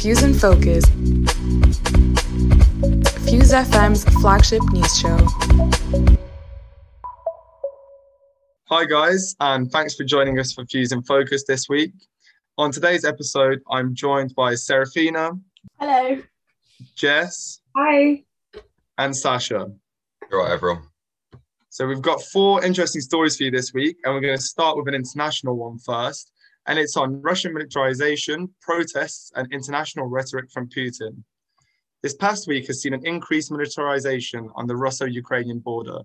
This is Fuse and Focus, Fuse FM's flagship news show. Hi, guys, and thanks for joining us for Fuse and Focus this week. On today's episode, I'm joined by Serafina. Hello. Jess. Hi. And Sasha. You're right, everyone. So we've got four interesting stories for you this week, and we're going to start with an international one first, and it's on Russian militarization, protests, and international rhetoric from Putin. This past week has seen an increased militarization on the Russo-Ukrainian border.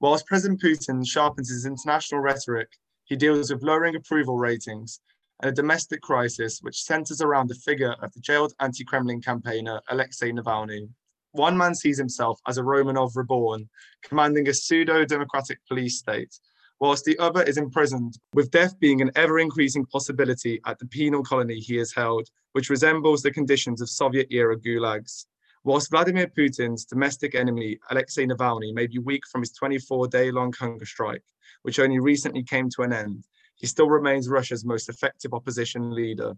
Whilst President Putin sharpens his international rhetoric, he deals with lowering approval ratings and a domestic crisis which centers around the figure of the jailed anti-Kremlin campaigner Alexei Navalny. One man sees himself as a Romanov reborn, commanding a pseudo-democratic police state, whilst the other is imprisoned, with death being an ever-increasing possibility at the penal colony he has held, which resembles the conditions of Soviet-era gulags. Whilst Vladimir Putin's domestic enemy, Alexei Navalny, may be weak from his 24-day-long hunger strike, which only recently came to an end, he still remains Russia's most effective opposition leader.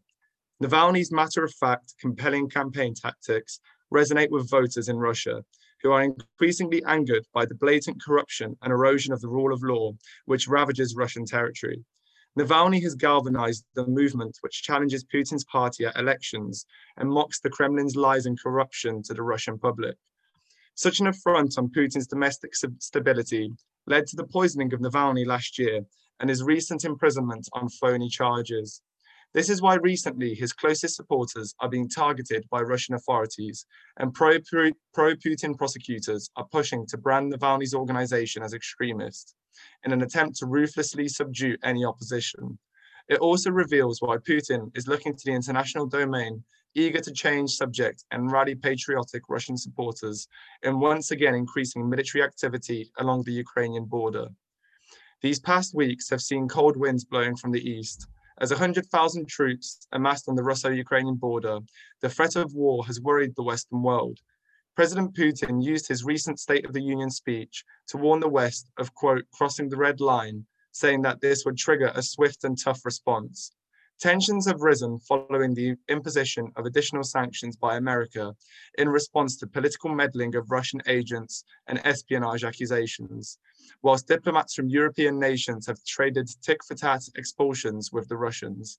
Navalny's matter-of-fact, compelling campaign tactics resonate with voters in Russia, who are increasingly angered by the blatant corruption and erosion of the rule of law, which ravages Russian territory. Navalny has galvanized the movement which challenges Putin's party at elections and mocks the Kremlin's lies and corruption to the Russian public. Such an affront on Putin's domestic stability led to the poisoning of Navalny last year and his recent imprisonment on phony charges. This is why recently his closest supporters are being targeted by Russian authorities, and pro Putin prosecutors are pushing to brand Navalny's organization as extremist in an attempt to ruthlessly subdue any opposition. It also reveals why Putin is looking to the international domain, eager to change subject and rally patriotic Russian supporters, and once again increasing military activity along the Ukrainian border. These past weeks have seen cold winds blowing from the east, as 100,000 troops amassed on the Russo-Ukrainian border, the threat of war has worried the Western world. President Putin used his recent State of the Union speech to warn the West of, quote, crossing the red line, saying that this would trigger a swift and tough response. Tensions have risen following the imposition of additional sanctions by America in response to political meddling of Russian agents and espionage accusations, whilst diplomats from European nations have traded tit for tat expulsions with the Russians.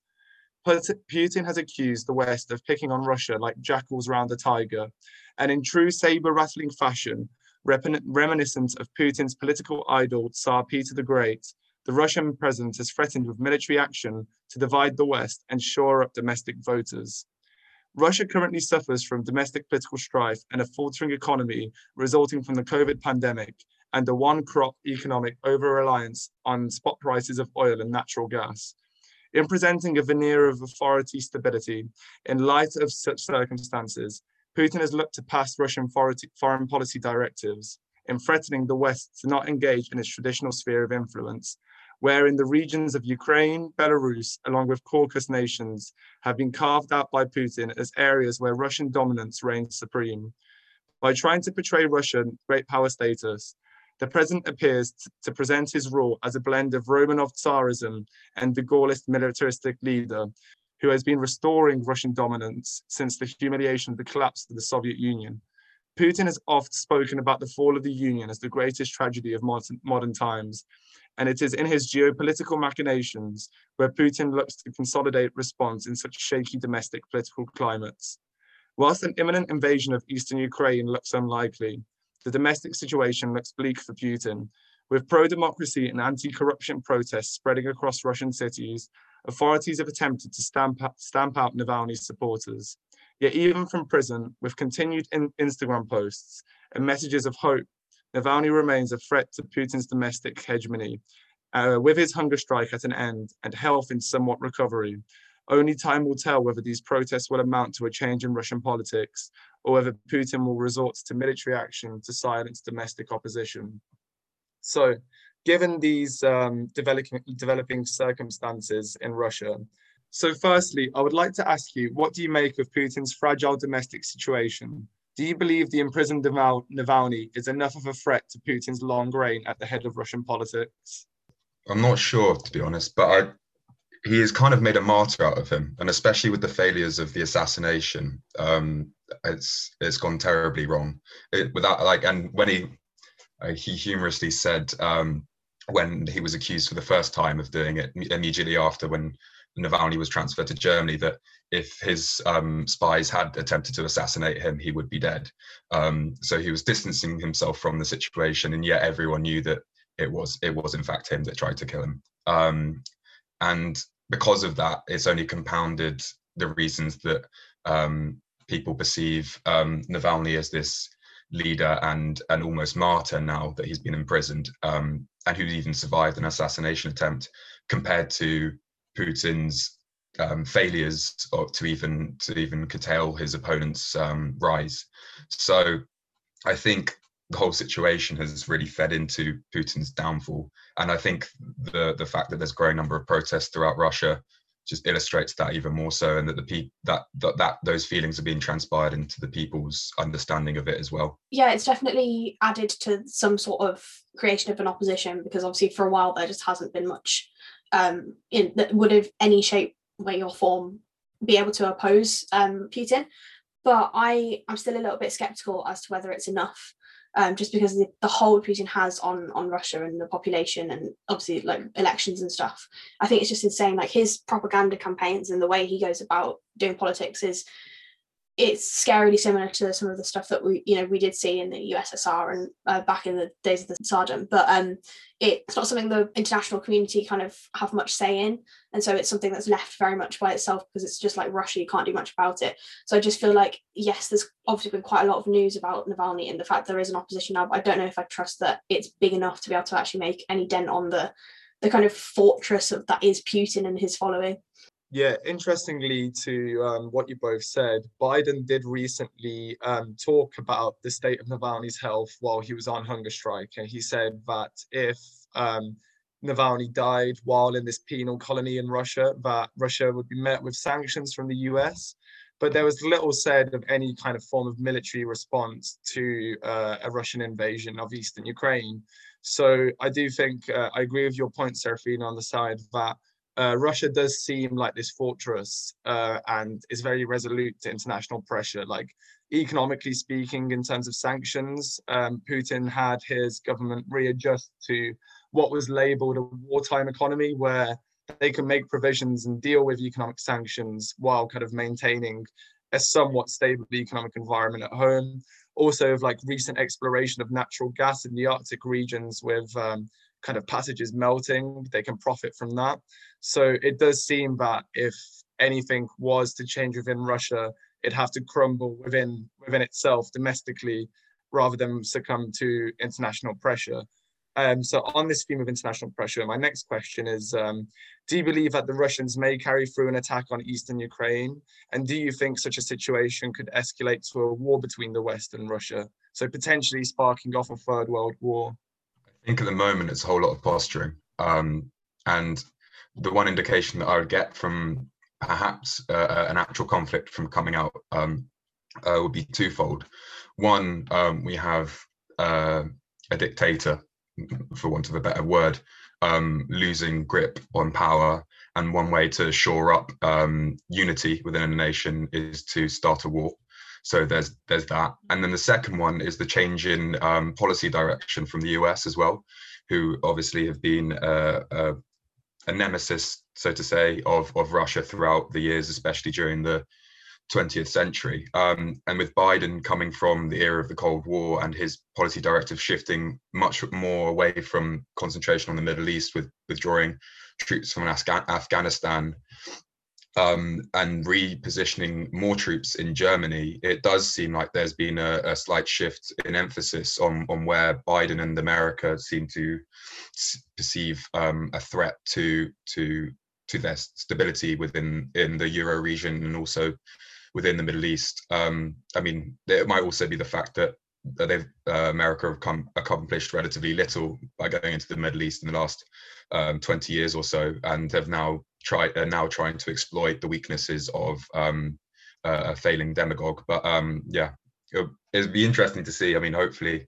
Putin has accused the West of picking on Russia like jackals round a tiger, and in true saber rattling fashion, reminiscent of Putin's political idol Tsar Peter the Great, the Russian president has threatened with military action to divide the West and shore up domestic voters. Russia currently suffers from domestic political strife and a faltering economy resulting from the COVID pandemic and a one crop economic over reliance on spot prices of oil and natural gas. In presenting a veneer of authority stability in light of such circumstances, Putin has looked to pass Russian foreign policy directives in threatening the West to not engage in its traditional sphere of influence where in the regions of Ukraine, Belarus, along with Caucasus nations, have been carved out by Putin as areas where Russian dominance reigns supreme. By trying to portray Russian great power status, the president appears to present his rule as a blend of Romanov Tsarism and the Gaullist militaristic leader who has been restoring Russian dominance since the humiliation of the collapse of the Soviet Union. Putin has oft spoken about the fall of the Union as the greatest tragedy of modern, modern times, and it is in his geopolitical machinations where Putin looks to consolidate response in such shaky domestic political climates. Whilst an imminent invasion of eastern Ukraine looks unlikely, the domestic situation looks bleak for Putin. With pro-democracy and anti-corruption protests spreading across Russian cities, authorities have attempted to stamp, stamp out Navalny's supporters. Yet even from prison, with continued in Instagram posts and messages of hope Navalny remains a threat to Putin's domestic hegemony. Uh, with his hunger strike at an end and health in somewhat recovery, only time will tell whether these protests will amount to a change in Russian politics or whether Putin will resort to military action to silence domestic opposition. So, given these um, developing, developing circumstances in Russia, so firstly, I would like to ask you, what do you make of Putin's fragile domestic situation? Do you believe the imprisoned Navalny is enough of a threat to Putin's long reign at the head of Russian politics? I'm not sure, to be honest, but I, he has kind of made a martyr out of him, and especially with the failures of the assassination, um, it's it's gone terribly wrong. It, without like, and when he uh, he humorously said um, when he was accused for the first time of doing it immediately after when Navalny was transferred to Germany that if his um, spies had attempted to assassinate him, he would be dead. Um, so he was distancing himself from the situation, and yet everyone knew that it was it was in fact him that tried to kill him. Um, and because of that, it's only compounded the reasons that um, people perceive um, Navalny as this leader and and almost martyr now that he's been imprisoned um, and who even survived an assassination attempt compared to Putin's um, failures to even to even curtail his opponent's um, rise. So I think the whole situation has really fed into Putin's downfall, and I think the the fact that there's a growing number of protests throughout Russia just illustrates that even more so, and that the pe- that, that that those feelings are being transpired into the people's understanding of it as well. Yeah, it's definitely added to some sort of creation of an opposition because obviously for a while there just hasn't been much um, in that would have any shape, way, or form be able to oppose um, Putin. But I, I'm still a little bit skeptical as to whether it's enough, um, just because the, the hold Putin has on on Russia and the population, and obviously like elections and stuff. I think it's just insane. Like his propaganda campaigns and the way he goes about doing politics is it's scarily similar to some of the stuff that we you know we did see in the USSR and uh, back in the days of the Tsardom but um it's not something the international community kind of have much say in and so it's something that's left very much by itself because it's just like Russia you can't do much about it. So I just feel like yes there's obviously been quite a lot of news about Navalny and the fact there is an opposition now but I don't know if I trust that it's big enough to be able to actually make any dent on the the kind of fortress of that is Putin and his following yeah, interestingly to um, what you both said, Biden did recently um, talk about the state of Navalny's health while he was on hunger strike. And he said that if um, Navalny died while in this penal colony in Russia, that Russia would be met with sanctions from the US. But there was little said of any kind of form of military response to uh, a Russian invasion of eastern Ukraine. So I do think uh, I agree with your point, Serafina, on the side that uh, Russia does seem like this fortress uh, and is very resolute to international pressure. Like economically speaking, in terms of sanctions, um, Putin had his government readjust to what was labeled a wartime economy, where they can make provisions and deal with economic sanctions while kind of maintaining a somewhat stable economic environment at home. Also, of like recent exploration of natural gas in the Arctic regions with um, kind of passages melting, they can profit from that. So it does seem that if anything was to change within Russia, it'd have to crumble within within itself domestically rather than succumb to international pressure. Um, so on this theme of international pressure, my next question is, um, do you believe that the Russians may carry through an attack on eastern Ukraine? And do you think such a situation could escalate to a war between the West and Russia? So potentially sparking off a third world war? I think at the moment it's a whole lot of posturing. Um, and the one indication that I would get from perhaps uh, uh, an actual conflict from coming out um, uh, would be twofold. One, um, we have uh, a dictator, for want of a better word, um, losing grip on power. And one way to shore up um, unity within a nation is to start a war. So there's there's that, and then the second one is the change in um, policy direction from the US as well, who obviously have been uh, uh, a nemesis, so to say, of of Russia throughout the years, especially during the 20th century. Um, and with Biden coming from the era of the Cold War and his policy directive shifting much more away from concentration on the Middle East, with withdrawing troops from Afghanistan um, and repositioning more troops in Germany, it does seem like there's been a, a, slight shift in emphasis on, on where Biden and America seem to perceive um, a threat to to to their stability within in the Euro region and also within the Middle East. Um, I mean, it might also be the fact that that they've uh, America have come, accomplished relatively little by going into the Middle East in the last um, 20 years or so, and have now tried are now trying to exploit the weaknesses of um, a failing demagogue. But um, yeah, it'll, it'll be interesting to see. I mean, hopefully,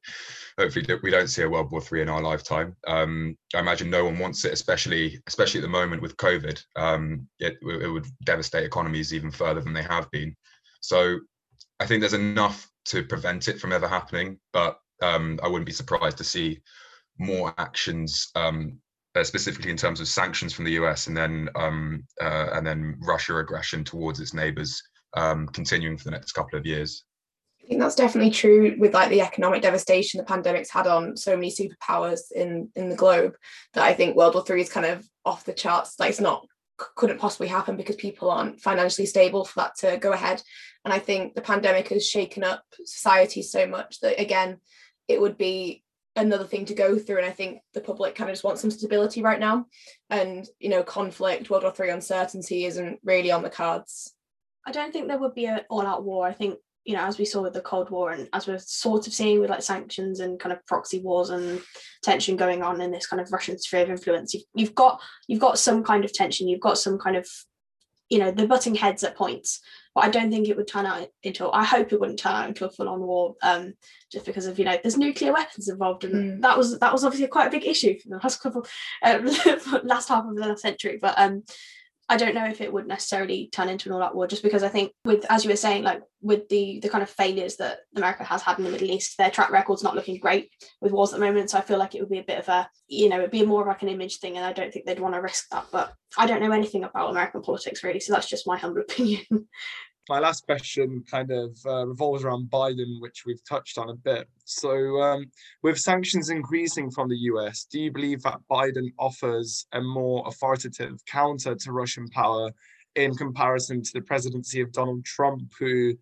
hopefully we don't see a World War Three in our lifetime. Um, I imagine no one wants it, especially especially at the moment with COVID. Um, it, it would devastate economies even further than they have been. So I think there's enough to prevent it from ever happening, but um, I wouldn't be surprised to see more actions, um, uh, specifically in terms of sanctions from the US, and then um, uh, and then Russia aggression towards its neighbours um, continuing for the next couple of years. I think that's definitely true with like the economic devastation the pandemic's had on so many superpowers in in the globe that I think World War Three is kind of off the charts. Like it's not couldn't possibly happen because people aren't financially stable for that to go ahead. And I think the pandemic has shaken up society so much that again, it would be another thing to go through. And I think the public kind of just wants some stability right now. And you know, conflict, World War Three uncertainty isn't really on the cards. I don't think there would be an all-out war. I think you know, as we saw with the Cold War and as we're sort of seeing with like sanctions and kind of proxy wars and tension going on in this kind of Russian sphere of influence, you've, you've got you've got some kind of tension, you've got some kind of, you know, the butting heads at points. But I don't think it would turn out into. I hope it wouldn't turn out into a full-on war, um, just because of you know there's nuclear weapons involved, and mm. that was that was obviously quite a big issue for the last couple, uh, last half of the last century. But um, I don't know if it would necessarily turn into an all-out war, just because I think with, as you were saying, like with the the kind of failures that America has had in the Middle East, their track record's not looking great with wars at the moment. So I feel like it would be a bit of a, you know, it'd be more of like an image thing, and I don't think they'd want to risk that. But I don't know anything about American politics really, so that's just my humble opinion my last question kind of uh, revolves around Biden, which we've touched on a bit. So, um, with sanctions increasing from the US, do you believe that Biden offers a more authoritative counter to Russian power in comparison to the presidency of Donald Trump, who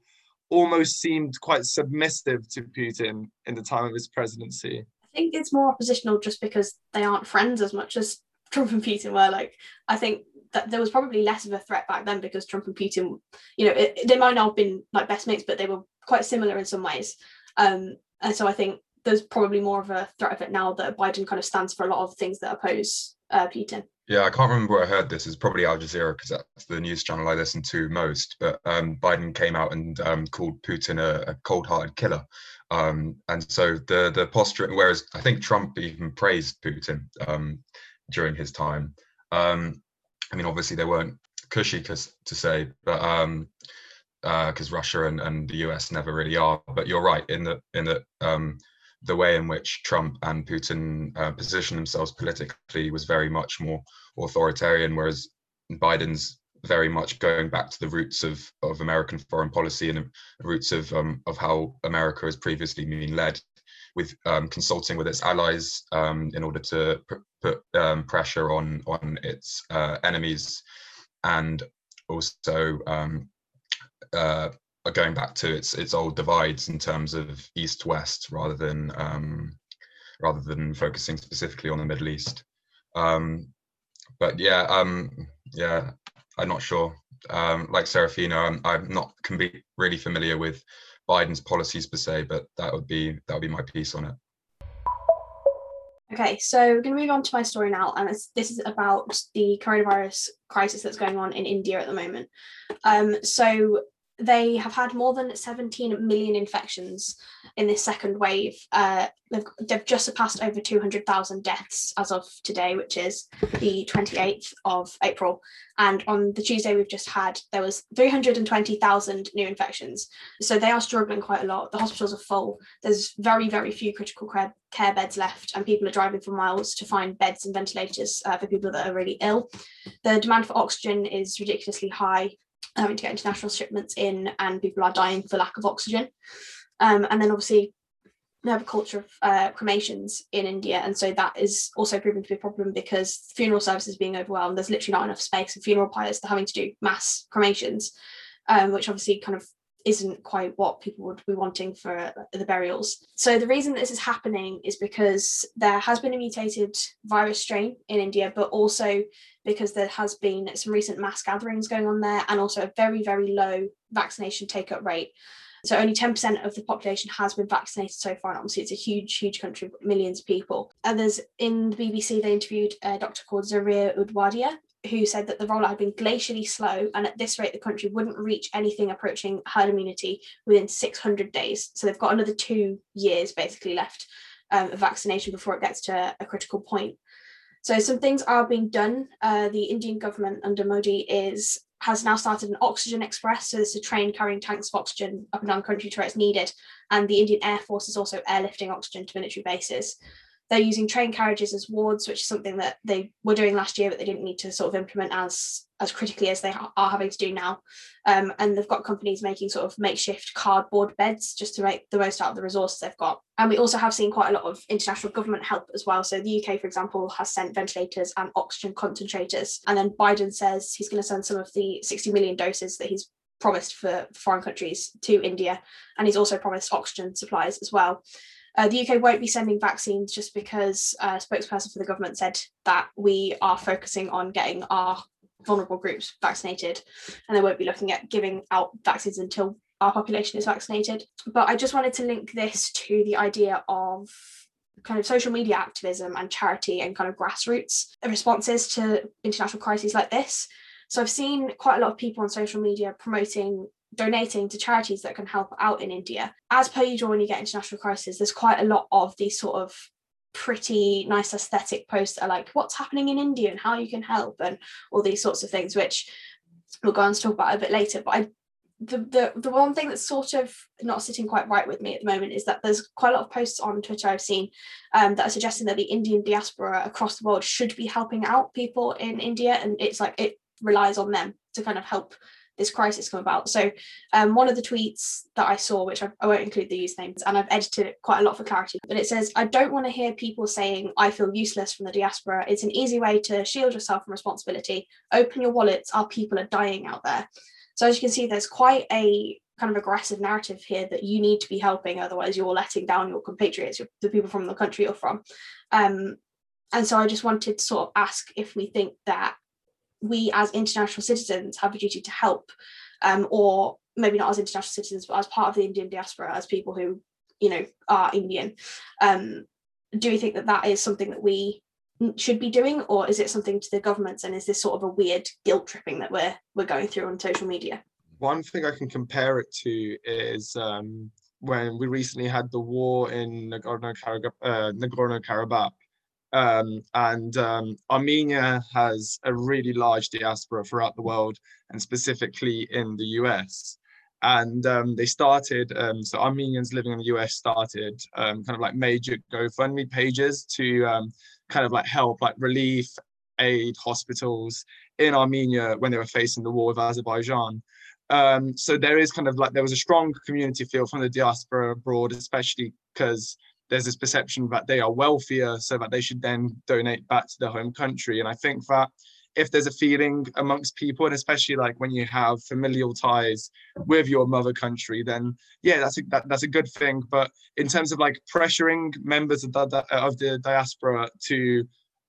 almost seemed quite submissive to Putin in the time of his presidency? I think it's more oppositional just because they aren't friends as much as Trump and Putin were. Like, I think that there was probably less of a threat back then because Trump and Putin, you know, it, they might not have been like best mates, but they were quite similar in some ways. Um, and so I think there's probably more of a threat of it now that Biden kind of stands for a lot of things that oppose uh, Putin. Yeah, I can't remember where I heard this. It's probably Al Jazeera because that's the news channel I listen to most. But um, Biden came out and um, called Putin a, a cold-hearted killer. Um, and so the the posture, whereas I think Trump even praised Putin um, during his time. Um, I mean, obviously they weren't cushy to say, but um, because uh, Russia and, and the US never really are. But you're right in that in that um, the way in which Trump and Putin uh, themselves politically was very much more authoritarian, whereas Biden's very much going back to the roots of, of American foreign policy and the roots of um, of how America has previously been led with um, consulting with its allies um, in order to put um, pressure on on its uh, enemies, and also um, uh, going back to its its old divides in terms of east west rather than um, rather than focusing specifically on the Middle East. Um, but yeah, yeah, I'm not sure. like Serafina, I'm, I'm not can be really familiar with Biden's policies per se, but that would be that would be my piece on it. Okay, so we're going to move on to my story now, and this is about the coronavirus crisis that's going on in India at the moment. Um, so they have had more than 17 million infections in this second wave. Uh, they've, they've just surpassed over 200,000 deaths as of today, which is the 28th of April. And on the Tuesday we've just had, there was 320,000 new infections. So they are struggling quite a lot. The hospitals are full. There's very, very few critical care, beds left, and people are driving for miles to find beds and ventilators uh, for people that are really ill. The demand for oxygen is ridiculously high having to get international shipments in and people are dying for lack of oxygen. Um, and then obviously we have a culture of uh, cremations in India, and so that is also proving to be a problem because funeral services being overwhelmed. There's literally not enough space, and funeral pyres are having to do mass cremations, um, which obviously kind of isn't quite what people would be wanting for the burials. So the reason this is happening is because there has been a mutated virus strain in India, but also because there has been some recent mass gatherings going on there and also a very, very low vaccination take up rate. So only 10% of the population has been vaccinated so far. And obviously it's a huge, huge country, millions of people. Others in the BBC, they interviewed a doctor called Zarir Udwadia, who said that the rollout had been glacially slow, and at this rate, the country wouldn't reach anything approaching herd immunity within 600 days. So they've got another two years basically left um, of vaccination before it gets to a critical point. So some things are being done. Uh, the Indian government under Modi is has now started an oxygen express. So this is a train carrying tanks of oxygen up and down the country to where it's needed. And the Indian Air Force is also airlifting oxygen to military bases. They're using train carriages as wards, which is something that they were doing last year, but they didn't need to sort of implement as as critically as they are having to do now. Um, and they've got companies making sort of makeshift cardboard beds just to make the most out of the resources they've got. And we also have seen quite a lot of international government help as well. So the UK, for example, has sent ventilators and oxygen concentrators. And then Biden says he's going to send some of the 60 million doses that he's promised for foreign countries to India. And he's also promised oxygen supplies as well. Uh, the UK won't be sending vaccines just because a spokesperson for the government said that we are focusing on getting our vulnerable groups vaccinated and they won't be looking at giving out vaccines until our population is vaccinated. But I just wanted to link this to the idea of kind of social media activism and charity and kind of grassroots responses to international crises like this. So I've seen quite a lot of people on social media promoting donating to charities that can help out in India. As per usual, when you get international crisis, there's quite a lot of these sort of pretty nice aesthetic posts that are like what's happening in India and how you can help and all these sorts of things, which we'll go on to talk about a bit later. But I the, the the one thing that's sort of not sitting quite right with me at the moment is that there's quite a lot of posts on Twitter I've seen um, that are suggesting that the Indian diaspora across the world should be helping out people in India, and it's like it relies on them to kind of help this crisis come about. So um, one of the tweets that I saw, which I, I won't include the usernames, and I've edited it quite a lot for clarity, but it says, I don't want to hear people saying, I feel useless from the diaspora. It's an easy way to shield yourself from responsibility. Open your wallets, our people are dying out there. So as you can see, there's quite a kind of aggressive narrative here that you need to be helping, otherwise you're letting down your compatriots, the people from the country you're from. Um, and so I just wanted to sort of ask if we think that we as international citizens have a duty to help, um, or maybe not as international citizens, but as part of the Indian diaspora, as people who, you know, are Indian. Um, do you think that that is something that we should be doing, or is it something to the governments? And is this sort of a weird guilt tripping that we're we're going through on social media? One thing I can compare it to is um, when we recently had the war in Nagorno-Karabakh, uh, Nagorno-Karabakh um, and um, Armenia has a really large diaspora throughout the world and specifically in the US. And um, they started, um, so Armenians living in the US started um, kind of like major GoFundMe pages to um, kind of like help, like relief, aid, hospitals in Armenia when they were facing the war with Azerbaijan. So there is kind of like there was a strong community feel from the diaspora abroad, especially because there's this perception that they are wealthier, so that they should then donate back to their home country. And I think that if there's a feeling amongst people, and especially like when you have familial ties with your mother country, then yeah, that's a, that, that's a good thing. But in terms of like pressuring members of the, of the diaspora to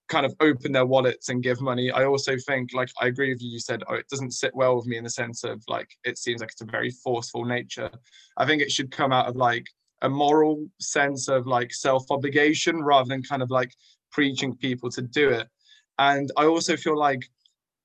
kind of open their wallets and give money, I also think like I agree with you. You said oh, it doesn't sit well with me in the sense of like it seems like it's a very forceful nature. I think it should come out of like a moral sense of like self obligation rather than kind of like preaching people to do it. And I also feel like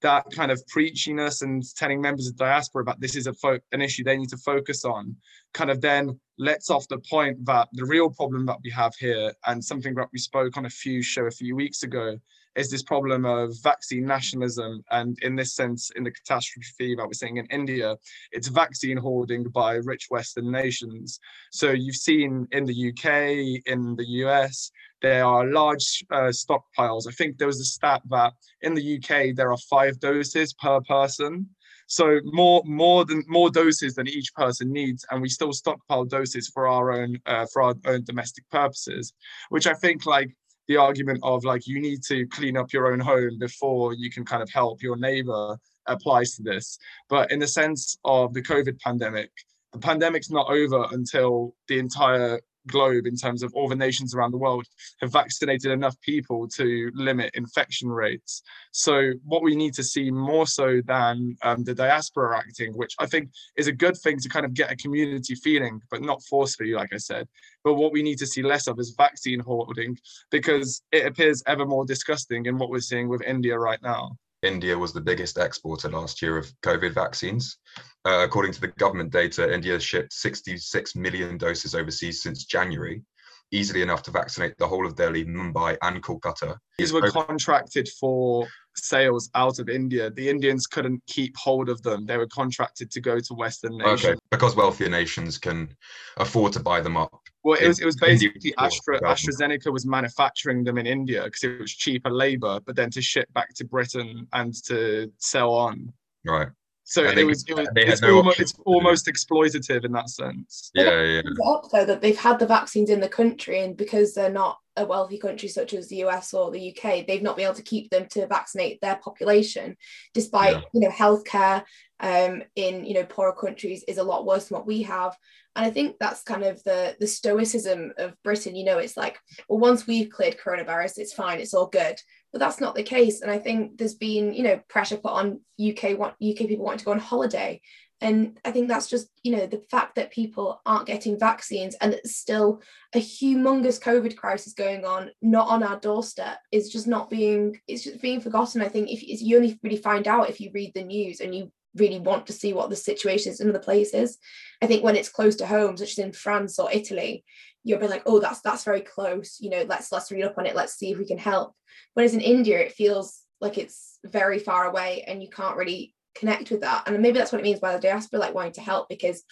that kind of preachiness and telling members of diaspora about this is a fo- an issue they need to focus on kind of then lets off the point that the real problem that we have here and something that we spoke on a few show a few weeks ago is this problem of vaccine nationalism. And in this sense, in the catastrophe that we're seeing in India, it's vaccine hoarding by rich Western nations. So you've seen in the UK, in the US, there are large uh, stockpiles. I think there was a stat that in the UK, there are five doses per person. So more more than more doses than each person needs, and we still stockpile doses for our own uh, for our own domestic purposes, which I think like the argument of like you need to clean up your own home before you can kind of help your neighbor applies to this. But in the sense of the COVID pandemic, the pandemic's not over until the entire globe in terms of all the nations around the world have vaccinated enough people to limit infection rates. So what we need to see more so than um, the diaspora acting, which I think is a good thing to kind of get a community feeling, but not forcefully, like I said. But what we need to see less of is vaccine hoarding because it appears ever more disgusting in what we're seeing with India right now. India was the biggest exporter last year of COVID vaccines. Uh, according to the government data, India shipped 66 million doses overseas since January, easily enough to vaccinate the whole of Delhi, Mumbai, and Kolkata. These were contracted for sales out of India. The Indians couldn't keep hold of them. They were contracted to go to Western nations. Okay, because wealthier nations can afford to buy them up. Well, it was, it was basically Astra, AstraZeneca was manufacturing them in India because it was cheaper labor, but then to ship back to Britain and to sell on. Right. So it was, it was it's, no almost, it's almost exploitative in that sense. Yeah, yeah. Up though that they've had the vaccines in the country, and because they're not a wealthy country such as the US or the UK, they've not been able to keep them to vaccinate their population, despite yeah. you know healthcare um, in you know poorer countries is a lot worse than what we have. And I think that's kind of the the stoicism of Britain. You know, it's like, well, once we've cleared coronavirus, it's fine, it's all good but that's not the case and i think there's been you know pressure put on uk want uk people wanting to go on holiday and i think that's just you know the fact that people aren't getting vaccines and it's still a humongous covid crisis going on not on our doorstep is just not being it's just being forgotten. I think if, you only really find out if you read the news and you really want to see what the situation is in other places i think when it's close to home such as in france or italy you'll be like oh that's that's very close. You know let's let's read up on it. Let's see if we can help. Whereas in india it feels like it's very far away and you can't really connect with that and maybe that's what it means by the diaspora like wanting to help because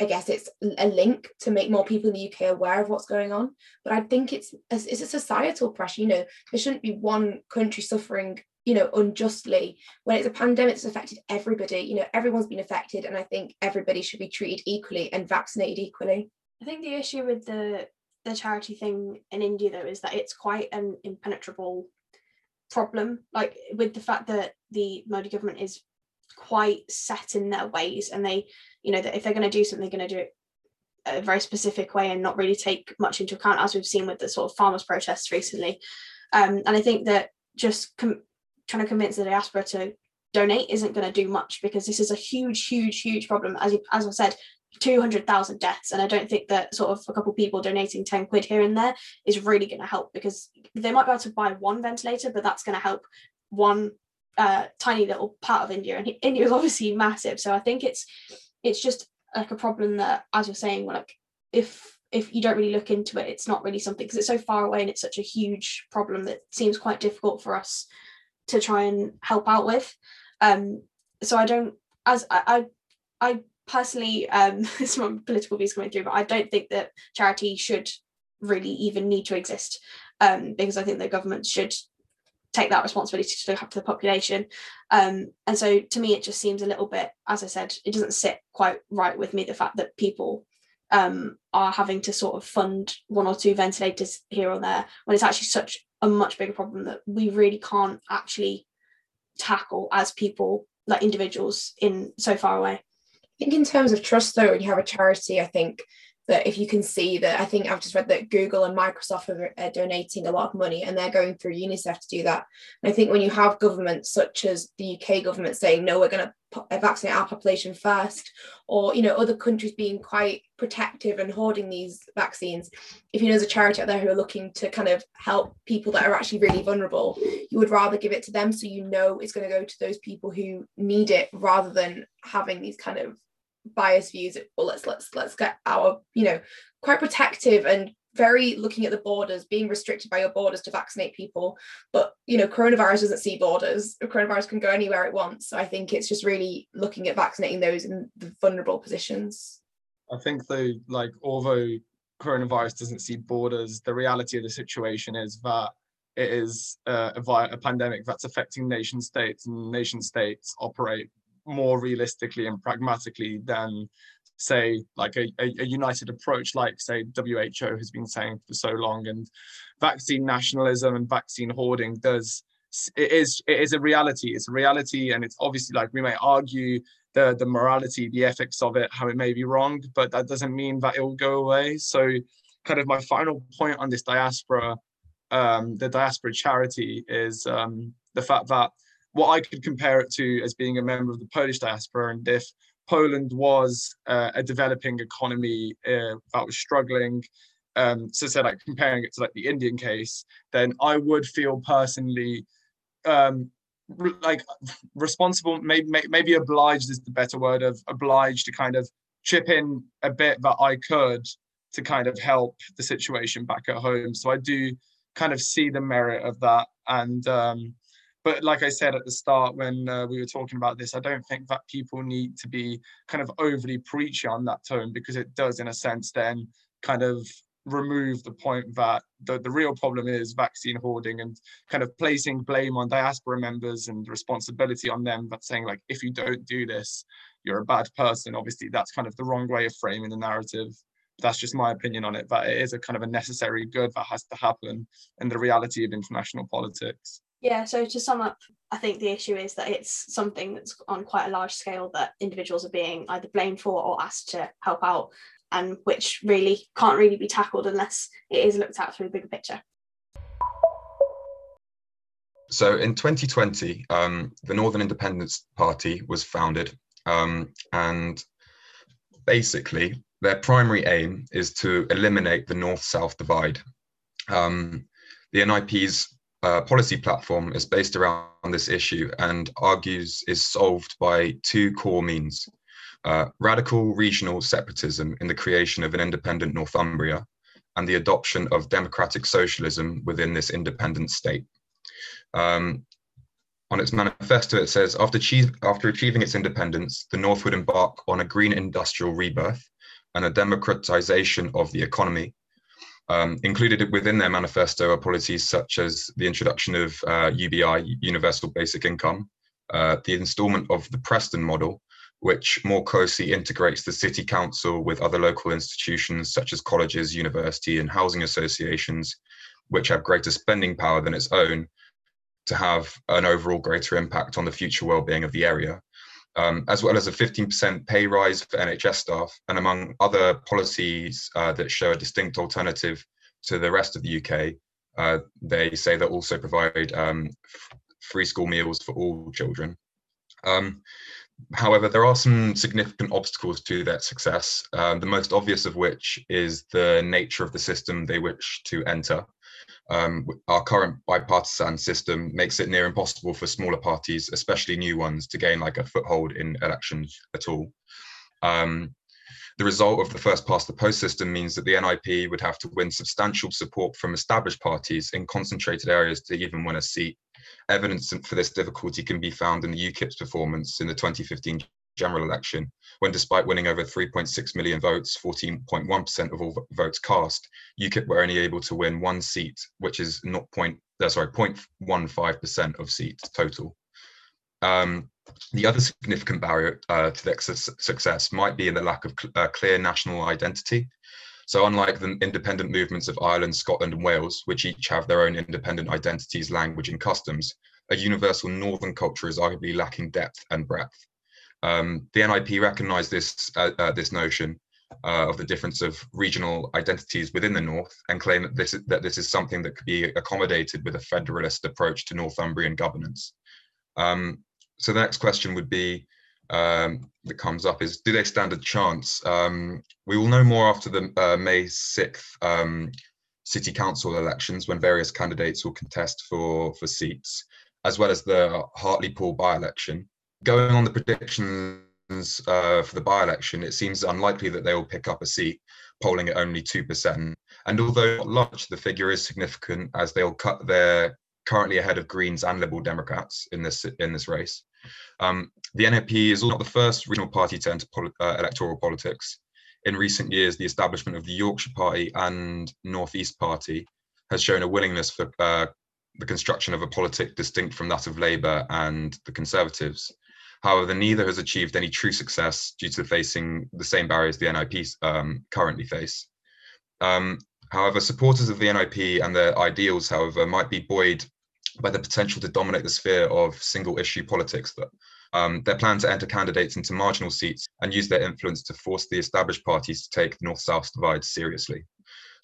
I guess it's a link to make more people in the UK aware of what's going on. But I think it's it's a societal pressure. You know, there shouldn't be one country suffering, you know, unjustly when it's a pandemic that's affected everybody. You know, everyone's been affected, and I think everybody should be treated equally and vaccinated equally. I think the issue with the the charity thing in India though is that it's quite an impenetrable problem. Like with the fact that the Modi government is quite set in their ways and they, you know, that if they're going to do something, they're going to do it a very specific way and not really take much into account, as we've seen with the sort of farmers' protests recently. Um, and I think that just com- trying to convince the diaspora to donate isn't going to do much because this is a huge, huge, huge problem. As you, as I said, 200,000 deaths. And I don't think that sort of a couple of people donating 10 quid here and there is really going to help because they might be able to buy one ventilator, but that's going to help one uh, tiny little part of India. And India is obviously massive. So I think it's it's just like a problem that, as you're saying, like if if you don't really look into it, it's not really something because it's so far away and it's such a huge problem that seems quite difficult for us to try and help out with. Um, so I don't as I I, I personally, um, some political views coming through, but I don't think that charity should really even need to exist um, because I think the government should take that responsibility to look after the population. Um, and so to me, it just seems a little bit, as I said, it doesn't sit quite right with me the fact that people um, are having to sort of fund one or two ventilators here or there when it's actually such a much bigger problem that we really can't actually tackle as people, like individuals, in so far away I think in terms of trust though when you have a charity i think that if you can see that i think i've just read that google and microsoft are, are donating a lot of money and they're going through unicef to do that. And i think when you have governments such as the uk government saying no we're going to vaccinate our population first or you know other countries being quite protective and hoarding these vaccines if you know there's a charity out there who are looking to kind of help people that are actually really vulnerable you would rather give it to them so you know it's going to go to those people who need it rather than having these kind of biased views well let's let's let's get our you know quite protective and very looking at the borders being restricted by your borders to vaccinate people. But you know coronavirus doesn't see borders. Coronavirus can go anywhere it wants. So i think it's just really looking at vaccinating those in the vulnerable positions. I think though like although coronavirus doesn't see borders the reality of the situation is that it is uh, a, a pandemic that's affecting nation states and nation states operate more realistically and pragmatically than say like a, a, united approach like say WHO has been saying for so long. And vaccine nationalism and vaccine hoarding does it is it is a reality. It's a reality and it's obviously like we may argue the the morality the ethics of it how it may be wrong but that doesn't mean that it will go away. So kind of my final point on this diaspora um the diaspora charity is um the fact that what I could compare it to as being a member of the Polish diaspora, and if Poland was uh, a developing economy uh, that was struggling, um, so say like comparing it to like the Indian case, then I would feel personally um, like responsible maybe maybe obliged is the better word of obliged to kind of chip in a bit that I could to kind of help the situation back at home. So I do kind of see the merit of that. And um, but like I said at the start when uh, we were talking about this, I don't think that people need to be kind of overly preachy on that tone because it does, in a sense, then kind of remove the point that the, the real problem is vaccine hoarding and kind of placing blame on diaspora members and responsibility on them but saying like if you don't do this you're a bad person. Obviously that's kind of the wrong way of framing the narrative. That's just my opinion on it but it is a kind of a necessary good that has to happen in the reality of international politics yeah so to sum up i think the issue is that it's something that's on quite a large scale that individuals are being either blamed for or asked to help out and which really can't really be tackled unless it is looked at through a bigger picture. So in 2020, um, the Northern Independence Party was founded, um, and basically their primary aim is to eliminate the North-South divide. Um, the NIP's uh, policy platform is based around this issue and argues is solved by two core means uh, radical regional separatism in the creation of an independent Northumbria, and the adoption of democratic socialism within this independent state. Um, on its manifesto, it says after, achieve, after achieving its independence, the North would embark on a green industrial rebirth and a democratization of the economy. Um, included within their manifesto are policies such as the introduction of uh, UBI, Universal Basic Income, uh, the installment of the Preston model, which more closely integrates the city council with other local institutions such as colleges, university, and housing associations, which have greater spending power than its own, to have an overall greater impact on the future well-being of the area. Um, as well as a 15% pay rise for NHS staff, and among other policies uh, that show a distinct alternative to the rest of the UK, uh, they say they'll also provide um, free school meals for all children. Um, However, there are some significant obstacles to that success, um, the most obvious of which is the nature of the system they wish to enter. Um, our current bipartisan system makes it near impossible for smaller parties, especially new ones, to gain like a foothold in elections at all. Um, the result of the first past the post system means that the NIP would have to win substantial support from established parties in concentrated areas to even win a seat Evidence for this difficulty can be found in the UKIP's performance in the 2015 general election, when despite winning over 3.6 million votes, 14.1% of all votes cast, UKIP were only able to win one seat, which is not Point, uh, sorry, 0.15% of seats total. Um, the other significant barrier uh, to their success might be in the lack of cl uh, clear national identity so unlike the independent movements of Ireland, Scotland and Wales, which each have their own independent identities, language and customs, a universal northern culture is arguably lacking depth and breadth. Um, the NIP recognised this, uh, uh, this notion uh, of the difference of regional identities within the North and claim that this, is, that this is something that could be accommodated with a federalist approach to Northumbrian governance. Um, so the next question would be, um, that comes up is do they stand a chance? Um, we will know more after the uh, May 6th um, city council elections when various candidates will contest for, for seats, as well as the Hartlepool by-election. Going on the predictions uh, for the by-election, it seems unlikely that they will pick up a seat, polling at only 2%. And although not large, the figure is significant as they'll cut their currently ahead of Greens and Liberal Democrats in this in this race. Um, the NIP is not the first regional party to enter poli uh, electoral politics. In recent years, the establishment of the Yorkshire Party and Northeast Party has shown a willingness for uh, the construction of a politic distinct from that of Labour and the Conservatives. However, neither has achieved any true success due to facing the same barriers the NIP um, currently face. Um, however, supporters of the NIP and their ideals, however, might be buoyed by the potential to dominate the sphere of single issue politics that um, their plan to enter candidates into marginal seats and use their influence to force the established parties to take the north-south divide seriously.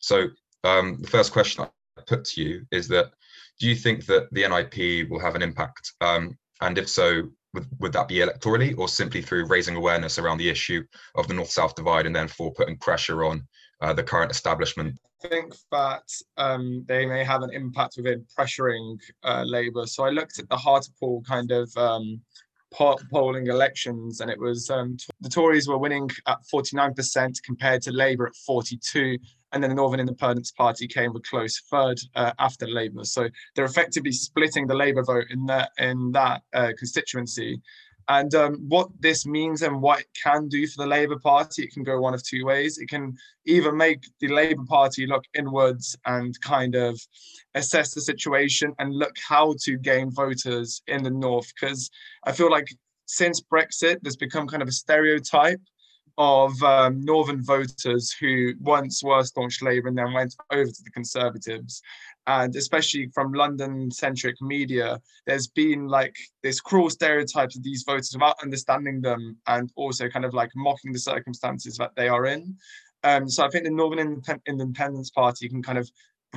So um, the first question I put to you is that, do you think that the NIP will have an impact? Um, and if so, would, would that be electorally or simply through raising awareness around the issue of the north-south divide and then for putting pressure on uh, the current establishment? I think that um, they may have an impact within pressuring uh, Labour. So I looked at the Hartlepool kind of um, polling elections, and it was um, the Tories were winning at 49% compared to Labour at 42, and then the Northern Independence Party came a close third uh, after Labour. So they're effectively splitting the Labour vote in that in that uh, constituency. And um, what this means and what it can do for the Labour Party, it can go one of two ways. It can either make the Labour Party look inwards and kind of assess the situation and look how to gain voters in the North. Because I feel like since Brexit, there's become kind of a stereotype of um, northern voters who once were staunch Labour and then went over to the Conservatives. And especially from London centric media, there's been like this cruel stereotypes of these voters without understanding them and also kind of like mocking the circumstances that they are in. Um, so I think the Northern Independence Party can kind of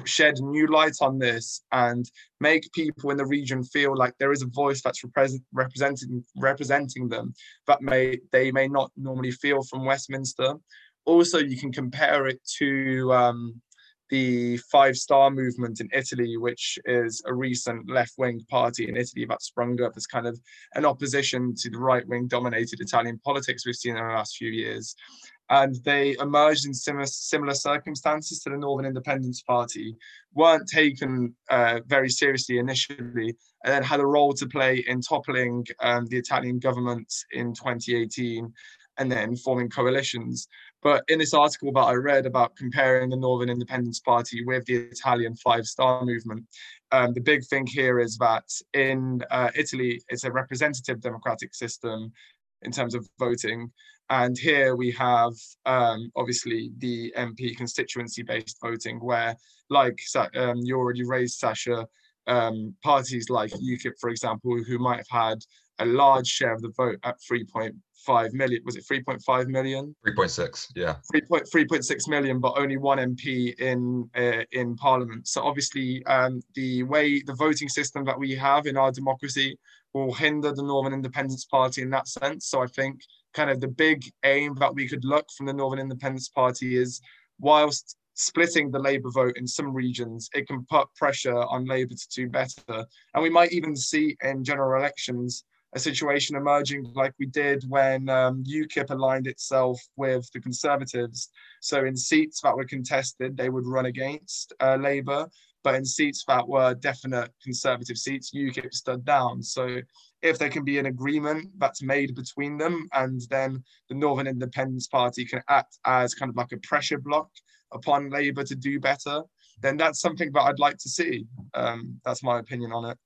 shed new light on this and make people in the region feel like there is a voice that's represent, representing representing them that may they may not normally feel from Westminster. Also, you can compare it to um, the Five Star Movement in Italy, which is a recent left wing party in Italy that sprung up as kind of an opposition to the right wing dominated Italian politics we've seen in the last few years. And they emerged in similar, similar circumstances to the Northern Independence Party, weren't taken uh, very seriously initially, and then had a role to play in toppling um, the Italian government in 2018 and then forming coalitions. But in this article that I read about comparing the Northern Independence Party with the Italian Five Star Movement, um, the big thing here is that in uh, Italy, it's a representative democratic system in terms of voting. And here we have um, obviously the MP constituency based voting, where, like um, you already raised, Sasha, um, parties like UKIP, for example, who might have had a large share of the vote at 3.5 million. Was it 3.5 million? 3.6, yeah. 3.3.6 million, but only one MP in uh, in Parliament. So obviously, um, the way the voting system that we have in our democracy will hinder the Northern Independence Party in that sense. So I think kind of the big aim that we could look from the Northern Independence Party is whilst splitting the Labour vote in some regions, it can put pressure on Labour to do better. And we might even see in general elections a situation emerging like we did when um, UKIP aligned itself with the Conservatives. So in seats that were contested, they would run against uh, Labour, but in seats that were definite Conservative seats, UKIP stood down. So if there can be an agreement that's made between them, and then the Northern Independence Party can act as kind of like a pressure block upon Labour to do better, then that's something that I'd like to see. Um, that's my opinion on it.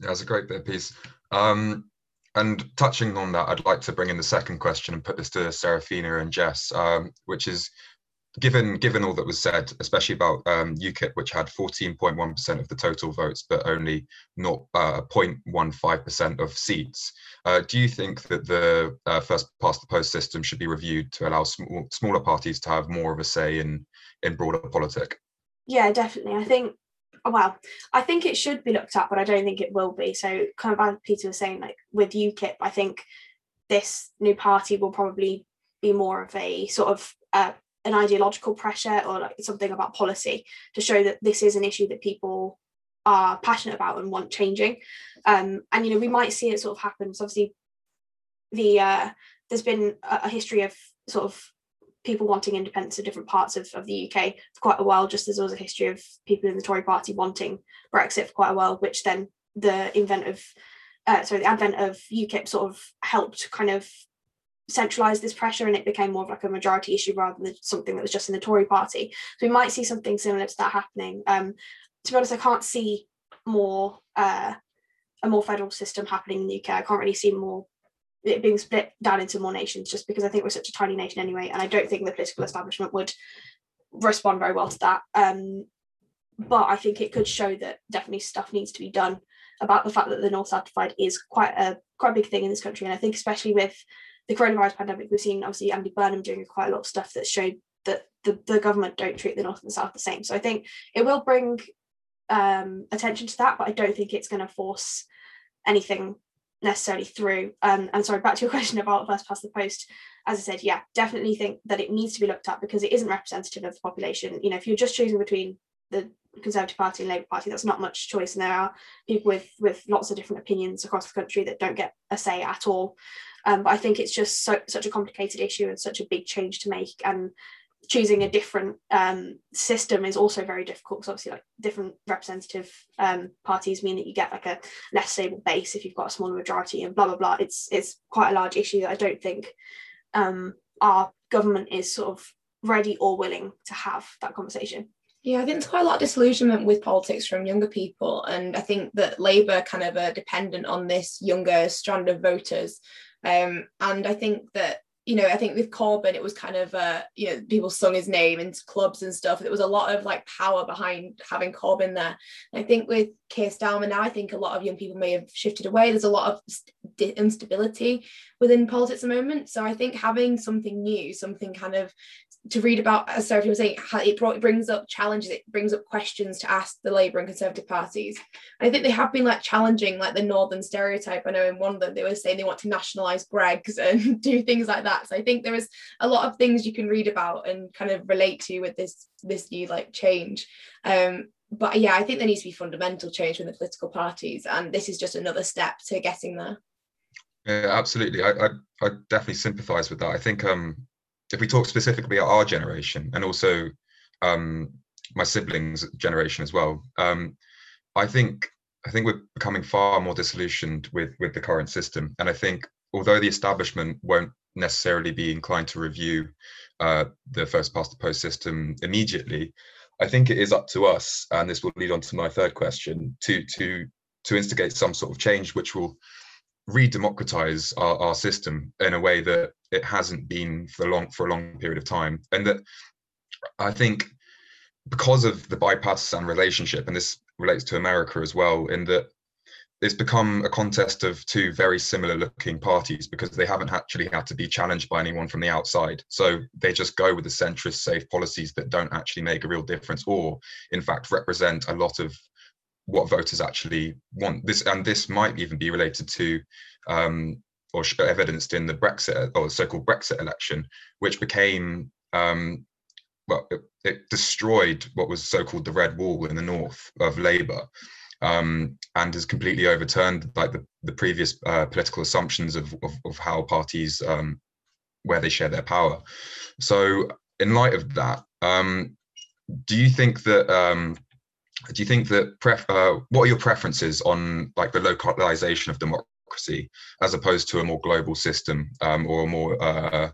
Yeah, that's a great bit of piece. Um, and touching on that, I'd like to bring in the second question and put this to Serafina and Jess, um, which is given given all that was said, especially about um, UKIP, which had 14.1% of the total votes, but only not 0.15% uh, of seats. Uh, do you think that the uh, first past the post system should be reviewed to allow small, smaller parties to have more of a say in in broader politics? Yeah, definitely. I think well, I think it should be looked at, but I don't think it will be. So, kind of as Peter was saying, like with UKIP, I think this new party will probably be more of a sort of uh, an ideological pressure or like something about policy to show that this is an issue that people are passionate about and want changing. Um, and you know, we might see it sort of happen. So obviously, the uh, there's been a, a history of sort of people wanting independence in different parts of, of the UK for quite a while, just as there was a history of people in the Tory party wanting Brexit for quite a while, which then the invent of uh, sorry, the advent of UKIP sort of helped kind of centralize this pressure and it became more of like a majority issue rather than something that was just in the Tory party. So we might see something similar to that happening. Um, to be honest, I can't see more uh, a more federal system happening in the UK. I can't really see more it being split down into more nations just because I think we're such a tiny nation anyway, and I don't think the political establishment would respond very well to that. Um, but I think it could show that definitely stuff needs to be done about the fact that the North South divide is quite a quite a big thing in this country, and I think especially with the coronavirus pandemic, we've seen obviously Andy Burnham doing quite a lot of stuff that showed that the, the government don't treat the North and the South the same. So I think it will bring um, attention to that, but I don't think it's going to force anything necessarily through. Um, and sorry, back to your question about first past the post. As I said, yeah, definitely think that it needs to be looked at because it isn't representative of the population. You know, if you're just choosing between the Conservative Party and Labour Party, that's not much choice, and there are people with with lots of different opinions across the country that don't get a say at all. Um, but I think it's just so, such a complicated issue and such a big change to make, and choosing a different um, system is also very difficult because obviously like different representative um, parties mean that you get like a less stable base if you've got a smaller majority and blah blah blah it's it's quite a large issue that i don't think um, our government is sort of ready or willing to have that conversation yeah, I think there's quite a lot of disillusionment with politics from younger people. And I think that Labour kind of are dependent on this younger strand of voters. Um, and I think that you know, I think with Corbyn, it was kind of, uh, you know, people sung his name in clubs and stuff. There was a lot of like power behind having Corbyn there. And I think with Keir Starmer now, I think a lot of young people may have shifted away. There's a lot of instability within politics at the moment. So I think having something new, something kind of to read about, as Sarah was saying, it, brought, it brings up challenges, it brings up questions to ask the Labour and Conservative parties. And I think they have been like challenging like the Northern stereotype. I know in one of them they were saying they want to nationalise Greggs and do things like that. So I think there is a lot of things you can read about and kind of relate to with this this new like change. Um, but yeah, I think there needs to be fundamental change within the political parties, and this is just another step to getting there. Yeah, absolutely. I, I, I definitely sympathise with that. I think um, if we talk specifically our generation and also um, my siblings' generation as well, um, I think I think we're becoming far more disillusioned with with the current system, and I think although the establishment won't necessarily be inclined to review uh, the first past the post system immediately, I think it is up to us, and this will lead on to my third question, to to to instigate some sort of change which will re-democratize our, our system in a way that it hasn't been for long for a long period of time and that i think because of the bipartisan relationship and this relates to america as well in that it's become a contest of two very similar looking parties because they haven't actually had to be challenged by anyone from the outside. So they just go with the centrist safe policies that don't actually make a real difference or in fact represent a lot of what voters actually want. This and this might even be related to um, or evidenced in the Brexit or so-called Brexit election, which became um, well, it, it, destroyed what was so-called the red wall in the north of Labour, um, and has completely overturned like the, the previous uh, political assumptions of, of, of how parties um, where they share their power. So, in light of that, um, do you think that um, do you think that pref- uh, what are your preferences on like the localization of democracy as opposed to a more global system um, or a more uh,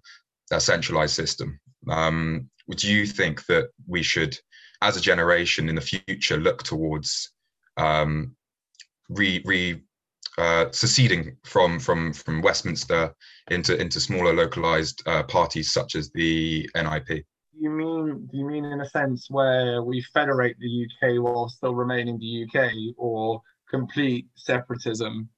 a centralized system? Um, would you think that we should as a generation in the future look towards um, re, re uh, seceding from from from Westminster into into smaller localized uh, parties such as the NIP you mean do you mean in a sense where we federate the UK while still remaining the UK, or complete separatism?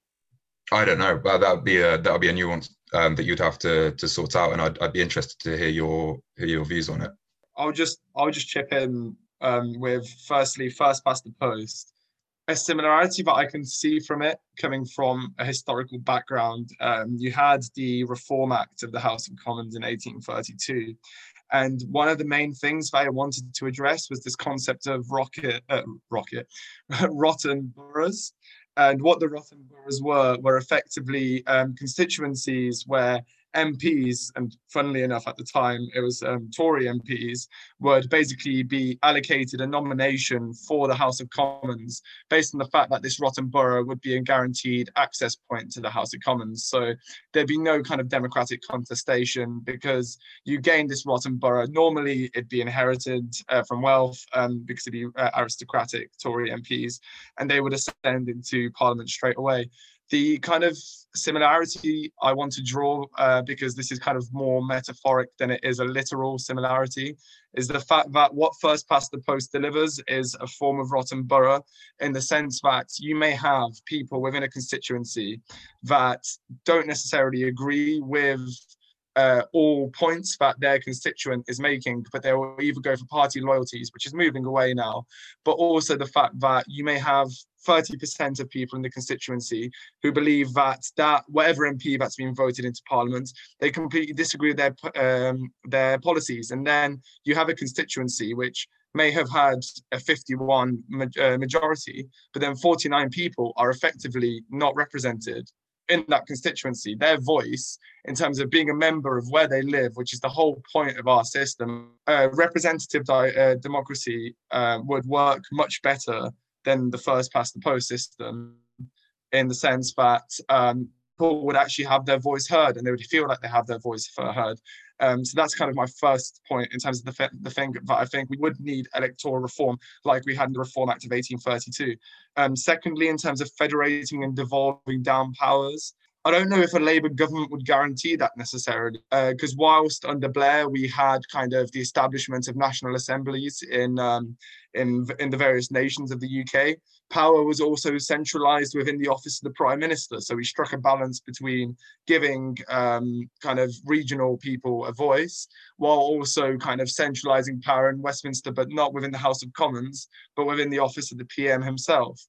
I don't know, but that would be a that would be a nuance um, that you'd have to to sort out, and I'd, I'd be interested to hear your hear your views on it. I'll just I'll just chip in um, with firstly first past the post a similarity that I can see from it coming from a historical background. Um, you had the Reform Act of the House of Commons in 1832, and one of the main things that I wanted to address was this concept of rocket, uh, rocket, rotten boroughs. And what the rotten boroughs were were effectively um, constituencies where MPs, and funnily enough, at the time it was um, Tory MPs, would basically be allocated a nomination for the House of Commons based on the fact that this rotten borough would be a guaranteed access point to the House of Commons. So there'd be no kind of democratic contestation because you gain this rotten borough. Normally it'd be inherited uh, from wealth um, because it'd be uh, aristocratic Tory MPs, and they would ascend into Parliament straight away the kind of similarity I want to draw, uh, because this is kind of more metaphoric than it is a literal similarity, is the fact that what First Past the Post delivers is a form of rotten borough in the sense that you may have people within a constituency that don't necessarily agree with uh, all points that their constituent is making, but they will either go for party loyalties, which is moving away now, but also the fact that you may have 30% of people in the constituency who believe that that whatever MP that's been voted into Parliament, they completely disagree with their um, their policies, and then you have a constituency which may have had a 51 uh, majority, but then 49 people are effectively not represented in that constituency, their voice in terms of being a member of where they live, which is the whole point of our system, uh, representative di- uh, democracy uh, would work much better than the first past the post system in the sense that um, people would actually have their voice heard and they would feel like they have their voice heard. Um, so that's kind of my first point in terms of the, the thing that I think we would need electoral reform like we had in the Reform Act of 1832. Um, secondly, in terms of federating and devolving down powers, I don't know if a Labour government would guarantee that necessarily, because uh, whilst under Blair we had kind of the establishment of national assemblies in um, in in the various nations of the UK, power was also centralised within the office of the Prime Minister. So we struck a balance between giving um, kind of regional people a voice, while also kind of centralising power in Westminster, but not within the House of Commons, but within the office of the PM himself.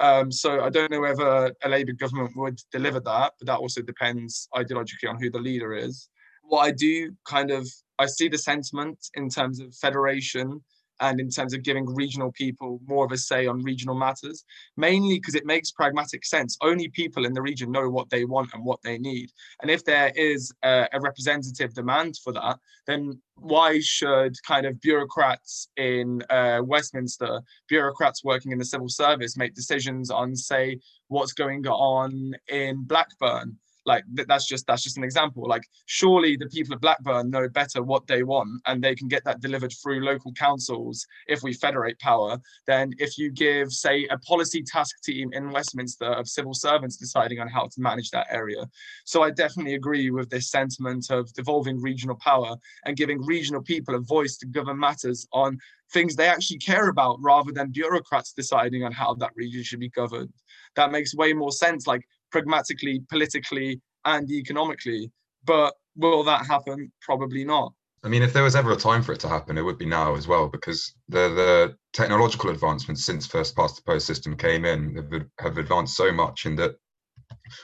Um, so I don't know whether a Labour government would deliver that, but that also depends ideologically on who the leader is. What I do kind of, I see the sentiment in terms of federation and in terms of giving regional people more of a say on regional matters, mainly because it makes pragmatic sense. Only people in the region know what they want and what they need. And if there is a, a representative demand for that, then why should kind of bureaucrats in uh, Westminster, bureaucrats working in the civil service, make decisions on, say, what's going on in Blackburn? Like that's just that's just an example. Like surely the people of blackburn know better what they want and they can get that delivered through local councils if we federate power then if you give say a policy task team in westminster of civil servants deciding on how to manage that area. So i definitely agree with this sentiment of devolving regional power and giving regional people a voice to govern matters on things they actually care about rather than bureaucrats deciding on how that region should be governed. That makes way more sense. Like pragmatically, politically, and economically. But will that happen? Probably not. I mean, if there was ever a time for it to happen, it would be now as well, because the the technological advancements since first past the post system came in have, have advanced so much in that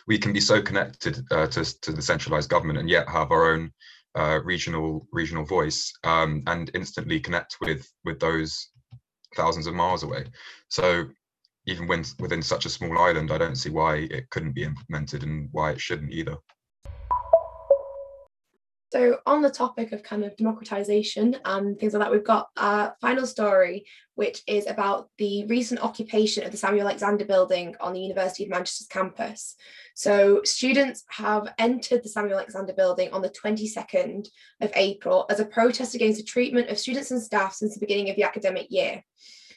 we can be so connected uh, to, to the centralized government and yet have our own uh, regional regional voice um, and instantly connect with with those thousands of miles away. So even when within such a small island, I don't see why it couldn't be implemented and why it shouldn't either. So, on the topic of kind of democratization and things like that, we've got a final story, which is about the recent occupation of the Samuel Alexander building on the University of Manchester's campus. So, students have entered the Samuel Alexander building on the 22nd of April as a protest against the treatment of students and staff since the beginning of the academic year.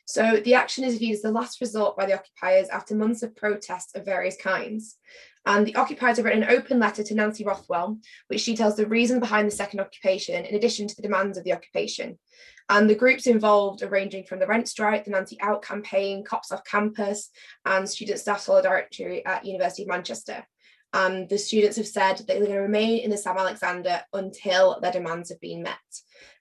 So the action is viewed as the last resort by the occupiers after months of protests of various kinds. And the occupiers have written an open letter to Nancy Rothwell, which details the reason behind the second occupation, in addition to the demands of the occupation. And the groups involved are ranging from the rent strike, the Nancy Out campaign, Cops Off Campus, and Student Staff Solidarity at University of Manchester. And the students have said that they're going to remain in the Sam Alexander until their demands have been met.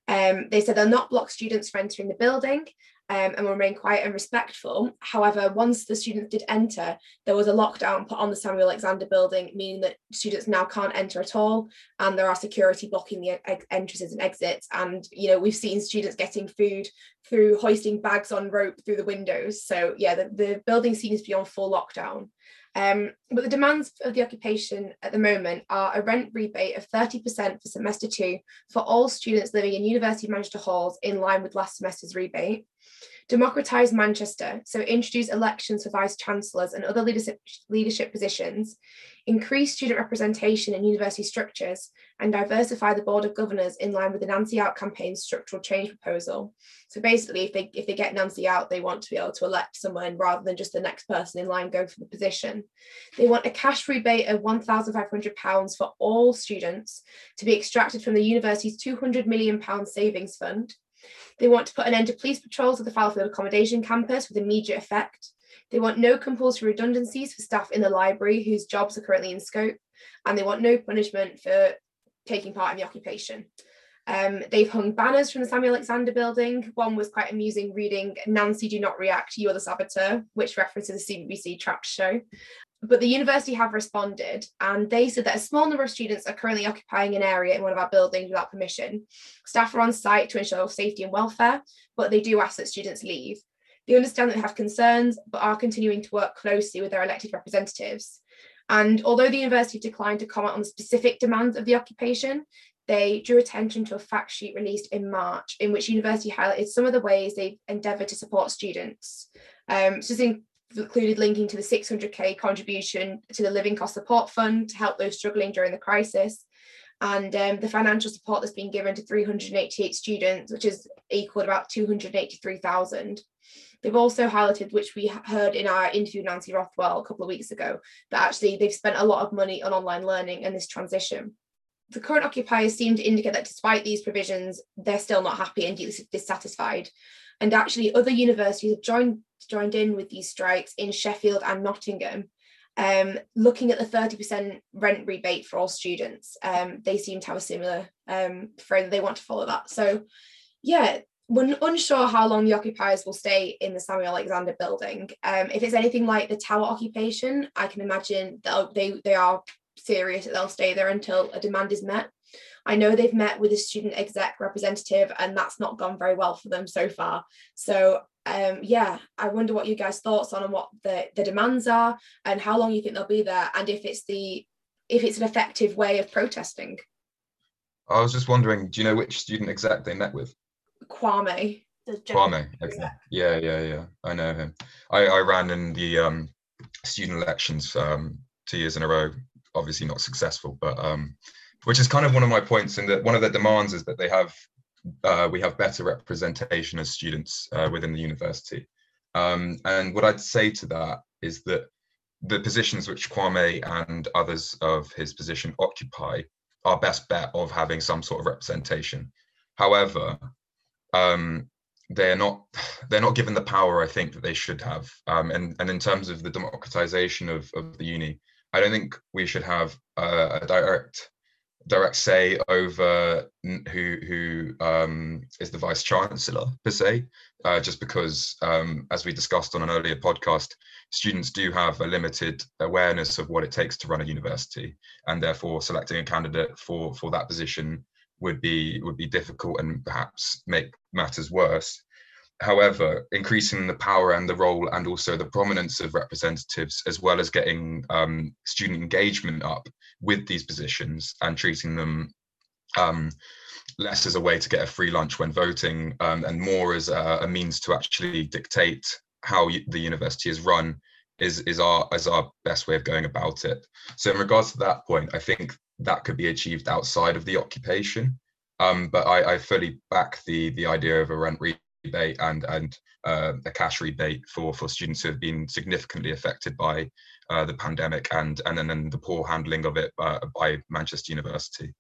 Um, they said they'll not block students from entering the building um, and remain quiet and respectful. However, once the students did enter, there was a lockdown put on the Samuel Alexander building, meaning that students now can't enter at all, and there are security blocking the entrances and exits. And you know, we've seen students getting food through hoisting bags on rope through the windows. So yeah, the, the building seems to be on full lockdown. Um, but the demands of the occupation at the moment are a rent rebate of 30% for semester two for all students living in university managed halls in line with last semester's rebate democratise Manchester, so introduce elections for vice chancellors and other leadership, leadership positions, increase student representation in university structures, and diversify the board of governors in line with the Nancy Out campaign's structural change proposal. So basically, if they if they get Nancy out, they want to be able to elect someone rather than just the next person in line go for the position. They want a cash rebate of £1,500 for all students to be extracted from the university's £200 million savings fund they want to put an end to police patrols at the Fallowfield accommodation campus with immediate effect. They want no compulsory redundancies for staff in the library whose jobs are currently in scope. And they want no punishment for taking part in the occupation. Um, they've hung banners from the Samuel Alexander building. One was quite amusing, reading Nancy, do not react, you are the saboteur, which references the CBBC trapped show. But the university have responded and they said that a small number of students are currently occupying an area in one of our buildings without permission. Staff are on site to ensure safety and welfare, but they do ask that students leave. They understand that they have concerns, but are continuing to work closely with their elected representatives. And although the university declined to comment on the specific demands of the occupation, they drew attention to a fact sheet released in March in which university highlighted some of the ways they've endeavoured to support students. Um, so included linking to the 600k contribution to the Living Cost Support Fund to help those struggling during the crisis, and um, the financial support that's been given to 388 students, which is equal to about 283,000. They've also highlighted, which we heard in our interview with Nancy Rothwell a couple of weeks ago, that actually they've spent a lot of money on online learning and this transition the current occupiers seem to indicate that despite these provisions, they're still not happy and dissatisfied. And actually, other universities have joined joined in with these strikes in Sheffield and Nottingham, um, looking at the 30% rent rebate for all students. Um, they seem to have a similar um, frame. They want to follow that. So, yeah, we're unsure how long the occupiers will stay in the Samuel Alexander building. Um, if it's anything like the tower occupation, I can imagine they they are serious that they'll stay there until a demand is met. I know they've met with a student exec representative and that's not gone very well for them so far. So um, yeah, I wonder what you guys' thoughts on and what the, the demands are and how long you think they'll be there and if it's the if it's an effective way of protesting. I was just wondering, do you know which student exec they met with? Kwame. Kwame. Okay. Yeah, yeah, yeah. I know him. I, I ran in the um, student elections um, two years in a row obviously not successful, but um, which is kind of one of my points. And that one of the demands is that they have uh, we have better representation as students uh, within the university. Um, and what I'd say to that is that the positions which Kwame and others of his position occupy are best bet of having some sort of representation. However, um, they're not they're not given the power I think that they should have. Um, and and in terms of the democratization of, of the uni, I don't think we should have a direct direct say over who who um, is the vice chancellor per se, uh, just because, um, as we discussed on an earlier podcast, students do have a limited awareness of what it takes to run a university, and therefore selecting a candidate for for that position would be would be difficult and perhaps make matters worse. However, increasing the power and the role and also the prominence of representatives, as well as getting um, student engagement up with these positions and treating them um, less as a way to get a free lunch when voting um, and more as a, a, means to actually dictate how the university is run is is our as our best way of going about it. So in regards to that point, I think that could be achieved outside of the occupation. Um, but I, I, fully back the the idea of a rent rebate and and uh, a cash rebate for for students who have been significantly affected by uh, the pandemic and and then the poor handling of it uh, by Manchester University.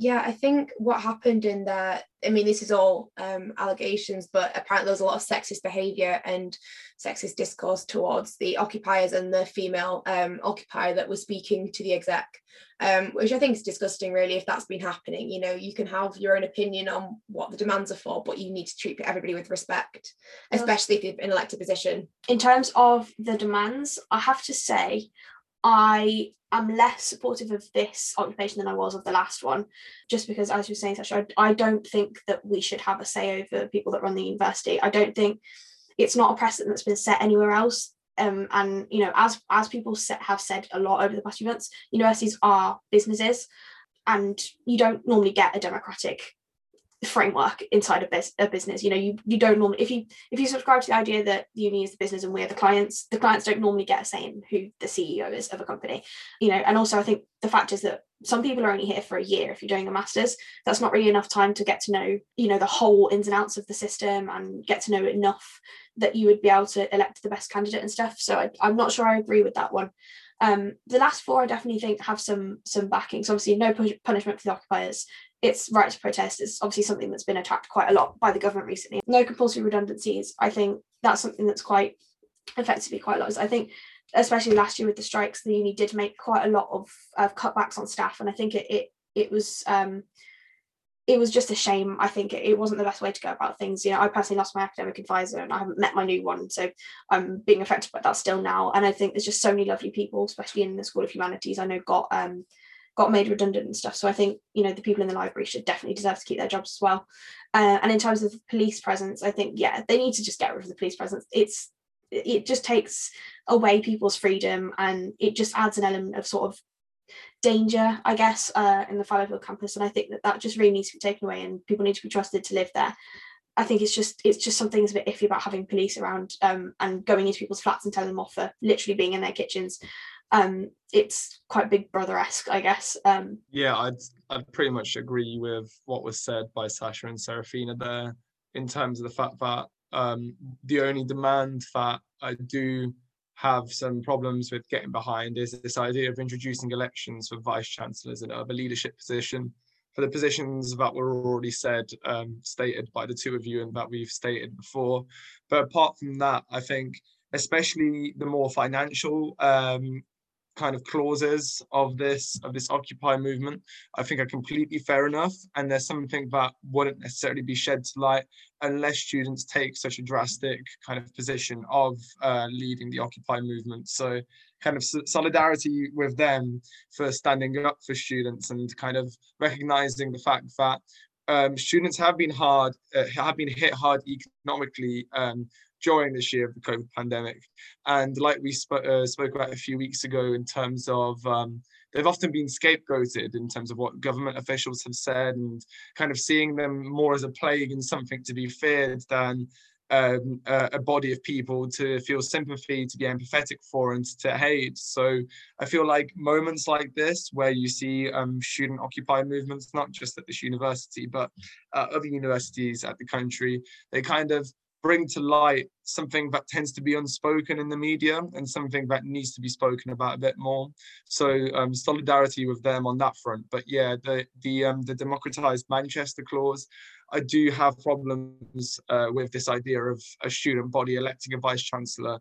Yeah, I think what happened in that, I mean, this is all um, allegations, but apparently there was a lot of sexist behaviour and sexist discourse towards the occupiers and the female um, occupier that was speaking to the exec, um, which I think is disgusting, really, if that's been happening. You know, you can have your own opinion on what the demands are for, but you need to treat everybody with respect, especially if you're in an elected position. In terms of the demands, I have to say, I am less supportive of this occupation than I was of the last one, just because, as you were saying, Sasha, I, I don't think that we should have a say over people that run the university. I don't think it's not a precedent that's been set anywhere else. Um, and you know, as as people set, have said a lot over the past few months, universities are businesses, and you don't normally get a democratic framework inside of a business. You know you you don't normally if you if you subscribe to the idea that the uni is the business and we're the clients the clients don't normally get a say in who the ceo is of a company. You know and also i think the fact is that some people are only here for a year if you're doing a master's. That's not really enough time to get to know you know the whole ins and outs of the system and get to know enough that you would be able to elect the best candidate and stuff. So I, i'm not sure i agree with that one. Um, the last four I definitely think have some some backing. So obviously no punishment for the occupiers, it's right to protest is obviously something that's been attacked quite a lot by the government recently. No compulsory redundancies. I think that's something that's quite effectively quite a lot. I think especially last year with the strikes, the uni did make quite a lot of, of cutbacks on staff, and I think it, it it was um, it was just a shame. I think it, it, wasn't the best way to go about things. You know, I personally lost my academic advisor and I haven't met my new one. So I'm being affected by that still now. And I think there's just so many lovely people, especially in the School of Humanities, I know got um got made redundant and stuff. So I think, you know, the people in the library should definitely deserve to keep their jobs as well. Uh, and in terms of police presence, I think, yeah, they need to just get rid of the police presence. It's it just takes away people's freedom and it just adds an element of sort of danger, I guess, uh, in the Fallowfield campus. And I think that that just really needs to be taken away, and people need to be trusted to live there. I think it's just it's just something that's a bit iffy about having police around um, and going into people's flats and telling them off for literally being in their kitchens. Um, it's quite Big Brother esque, I guess. Um, yeah, I'd I'd pretty much agree with what was said by Sasha and Serafina there in terms of the fact that um, the only demand that I do have some problems with getting behind is this idea of introducing elections for vice chancellors and other leadership position for the positions that were already said um, stated by the two of you and that we've stated before but apart from that i think especially the more financial um, kind of clauses of this of this occupy movement i think are completely fair enough. And there's something that wouldn't necessarily be shed to light unless students take such a drastic kind of position of uh, leading the occupy movement. So kind of solidarity with them for standing up for students and kind of recognizing the fact that um, students have been hard uh, have been hit hard economically um, during this year of the COVID pandemic. And like we sp- uh, spoke about a few weeks ago, in terms of um, they've often been scapegoated in terms of what government officials have said, and kind of seeing them more as a plague and something to be feared than um, a, a, body of people to feel sympathy, to be empathetic for, and to hate. So I feel like moments like this, where you see um, student occupied movements, not just at this university, but uh, other universities at the country, they kind of bring to light something that tends to be unspoken in the media and something that needs to be spoken about a bit more. So um, solidarity with them on that front. But yeah, the the um, the democratized Manchester clause, I do have problems uh, with this idea of a student body electing a vice chancellor.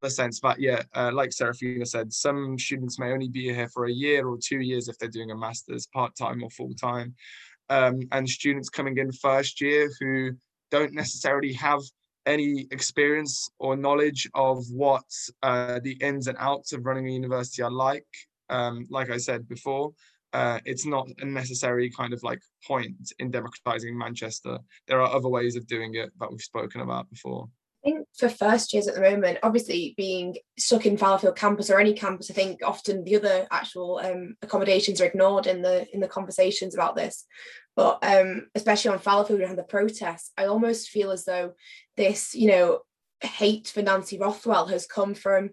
The sense that yeah, uh, like Serafina said, some students may only be here for a year or two years if they're doing a master's part time or full time, um, and students coming in first year who don't necessarily have any experience or knowledge of what uh, the ins and outs of running a university are like. Um, like I said before, uh, it's not a necessary kind of like point in democratizing Manchester. There are other ways of doing it that we've spoken about before. I think for first years at the moment, obviously being stuck in Fallowfield campus or any campus, I think often the other actual um, accommodations are ignored in the in the conversations about this. But um, especially on Fallowfield and the protests, I almost feel as though this, you know, hate for Nancy Rothwell has come from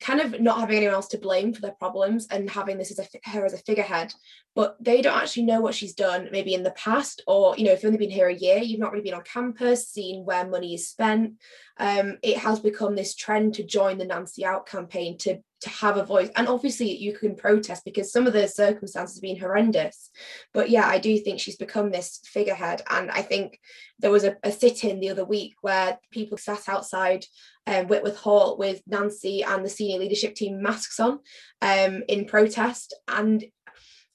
kind of not having anyone else to blame for their problems and having this as a her as a figurehead. But they don't actually know what she's done maybe in the past or you know if you've only been here a year you've not really been on campus seen where money is spent. Um, it has become this trend to join the Nancy Out campaign to to have a voice. And obviously you can protest because some of the circumstances have been horrendous. But yeah I do think she's become this figurehead. And I think there was a, a sit-in the other week where people sat outside um, Whitworth Hall with Nancy and the senior leadership team masks on um, in protest. And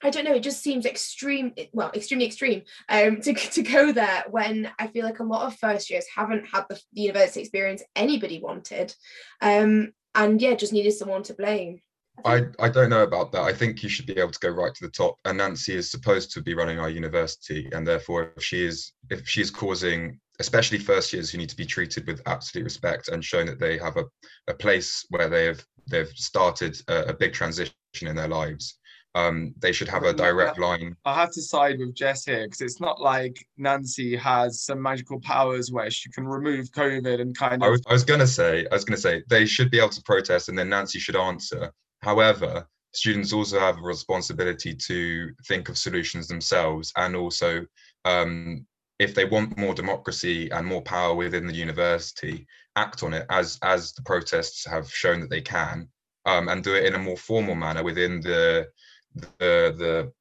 I don't know, it just seems extreme, well, extremely extreme um, to, to go there when I feel like a lot of first years haven't had the, the university experience anybody wanted. Um, and yeah, just needed someone to blame. I, I don't know about that. I think you should be able to go right to the top. And Nancy is supposed to be running our university, and therefore, if she is if she's causing, especially first years who need to be treated with absolute respect and shown that they have a, a place where they have they've started a, a big transition in their lives, um, they should have a direct line. I have to side with Jess here because it's not like Nancy has some magical powers where she can remove COVID and kind of. I was, I was gonna say, I was gonna say they should be able to protest, and then Nancy should answer. However, students also have a responsibility to think of solutions themselves, and also um, if they want more democracy and more power within the university, act on it as as the protests have shown that they can, um, and do it in a more formal manner within the the the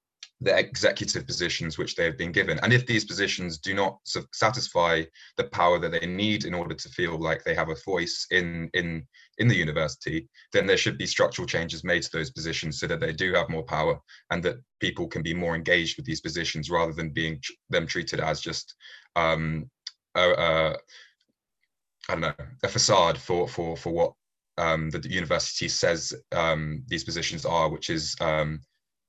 the executive positions which they have been given. And if these positions do not satisfy the power that they need in order to feel like they have a voice in in in the university, then there should be structural changes made to those positions so that they do have more power and that people can be more engaged with these positions rather than being them treated as just um, a, a, I don't know a facade for for for what um, the university says um, these positions are, which is um,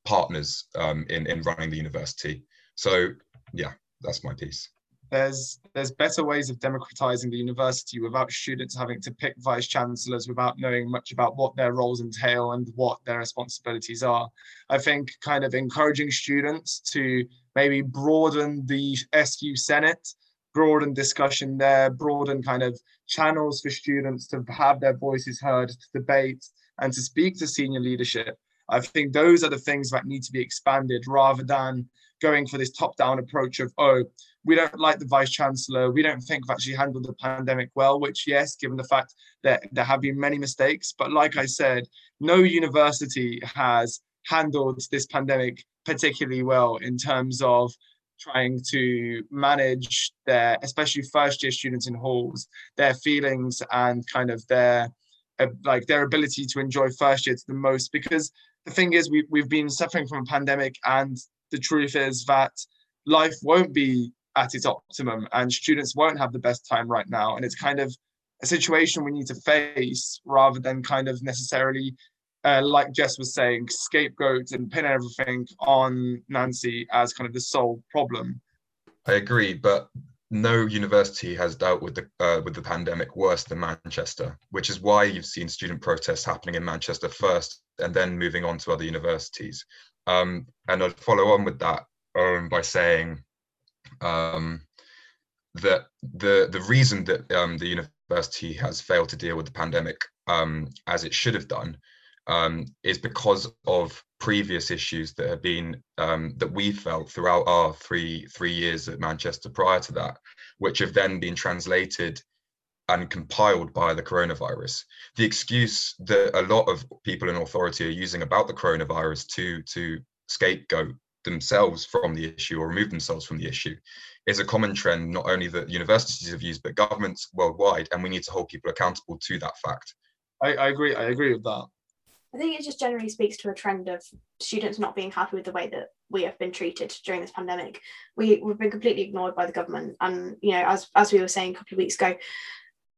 partners um, in in running the university. So yeah, that's my piece. There's there's better ways of democratizing the university without students having to pick vice chancellors without knowing much about what their roles entail and what their responsibilities are. I think kind of encouraging students to maybe broaden the SU Senate, broaden discussion there, broaden kind of channels for students to have their voices heard, to debate, and to speak to senior leadership I think those are the things that need to be expanded rather than going for this top down approach of, oh, we don't like the vice chancellor. We don't think that she handled the pandemic well, which, yes, given the fact that there have been many mistakes. But like I said, no university has handled this pandemic particularly well in terms of trying to manage their, especially first year students in halls, their feelings and kind of their, uh, like their ability to enjoy first year to the most because the thing is, we, we've been suffering from a pandemic, and the truth is that life won't be at its optimum, and students won't have the best time right now. And it's kind of a situation we need to face rather than kind of necessarily, uh, like Jess was saying, scapegoat and pin everything on Nancy as kind of the sole problem. I agree, but no university has dealt with the uh, with the pandemic worse than Manchester, which is why you've seen student protests happening in Manchester first, and then moving on to other universities. Um, and I'd follow on with that um, by saying um, that the the reason that um, the university has failed to deal with the pandemic um, as it should have done um, is because of previous issues that have been um, that we felt throughout our three three years at Manchester prior to that, which have then been translated and compiled by the coronavirus. The excuse that a lot of people in authority are using about the coronavirus to to scapegoat themselves from the issue or remove themselves from the issue is a common trend not only that universities have used but governments worldwide and we need to hold people accountable to that fact I, I agree i agree with that I think it just generally speaks to a trend of students not being happy with the way that we have been treated during this pandemic. We, we've been completely ignored by the government. And, you know, as, as we were saying a couple of weeks ago,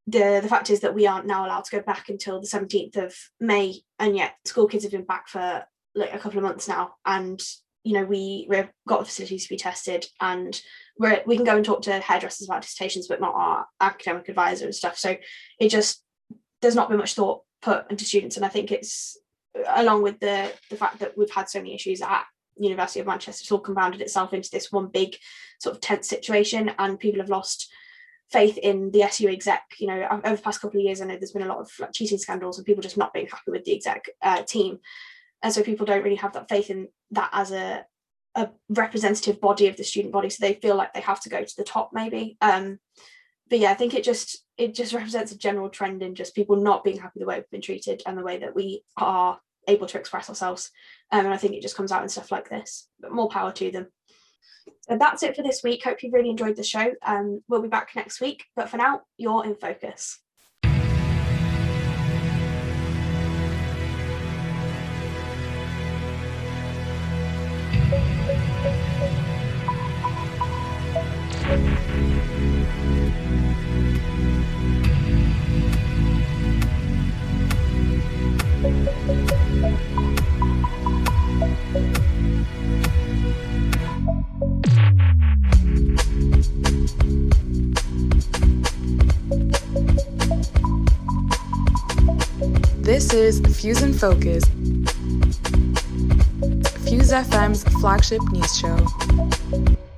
the, the fact is that we aren't now allowed to go back until the 17th of May. And yet school kids have been back for like a couple of months now. And, you know, we, we've got the facilities to be tested and we're, we can go and talk to hairdressers about dissertations, but not our academic advisor and stuff. So it just, there's not been much thought put into students. And I think it's along with the the fact that we've had so many issues at University of Manchester, it's all compounded itself into this one big sort of tense situation, and people have lost faith in the SU exec. You know, over the past couple of years, I know there's been a lot of like, cheating scandals and people just not being happy with the exec uh, team, and so people don't really have that faith in that as a a representative body of the student body, so they feel like they have to go to the top, maybe. Um, but yeah, I think it just it just represents a general trend in just people not being happy the way we've been treated and the way that we are able to express ourselves. Um, and I think it just comes out in stuff like this. But more power to them. So that's it for this week. Hope you really enjoyed the show. Um, we'll be back next week. But for now, you're in focus. This is Fuse and Focus, Fuse FM's flagship news show.